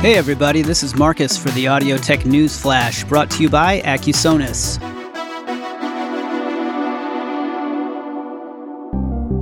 Hey everybody, this is Marcus for the Audio Tech News Flash, brought to you by Accusonus.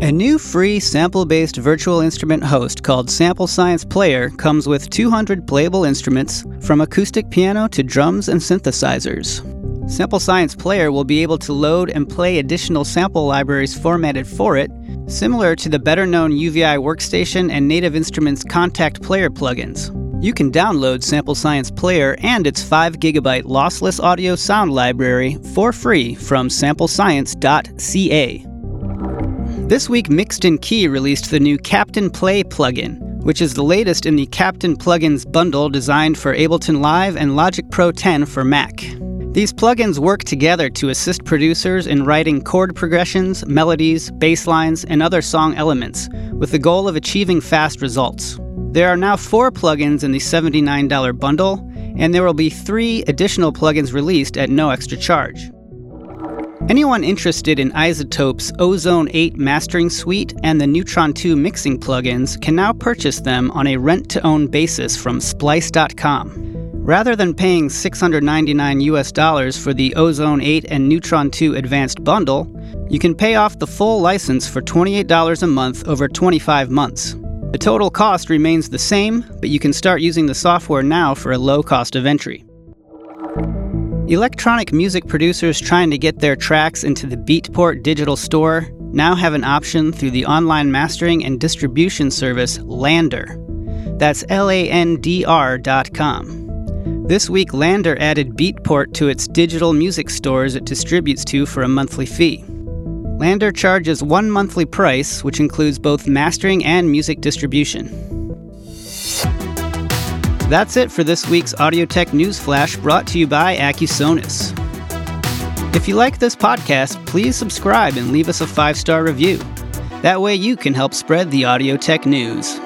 A new free sample based virtual instrument host called SampleScience Player comes with 200 playable instruments, from acoustic piano to drums and synthesizers. SampleScience Player will be able to load and play additional sample libraries formatted for it, similar to the better known UVI Workstation and Native Instruments Kontakt Player plugins. You can download SampleScience Player and its 5GB lossless audio sound library for free from samplescience.ca. This week, Mixed in Key released the new Captain Play plugin, which is the latest in the Captain Plugins bundle designed for Ableton Live and Logic Pro 10 for Mac. These plugins work together to assist producers in writing chord progressions, melodies, bass lines, and other song elements, with the goal of achieving fast results. There are now four plugins in the $79 bundle, and there will be three additional plugins released at no extra charge. Anyone interested in iZotope's Ozone 8 mastering suite and the Neutron 2 mixing plugins can now purchase them on a rent to own basis from splice.com. Rather than paying $699 US dollars for the Ozone 8 and Neutron 2 advanced bundle, you can pay off the full license for $28 a month over 25 months. The total cost remains the same, but you can start using the software now for a low cost of entry. Electronic music producers trying to get their tracks into the Beatport digital store now have an option through the online mastering and distribution service LANDR. That's L A N D R dot com. This week, LANDR added Beatport to its digital music stores it distributes to for a monthly fee. LANDR charges one monthly price, which includes both mastering and music distribution. That's it for this week's Audio Tech News Flash brought to you by Accusonus. If you like this podcast, please subscribe and leave us a five star review. That way you can help spread the audio tech news.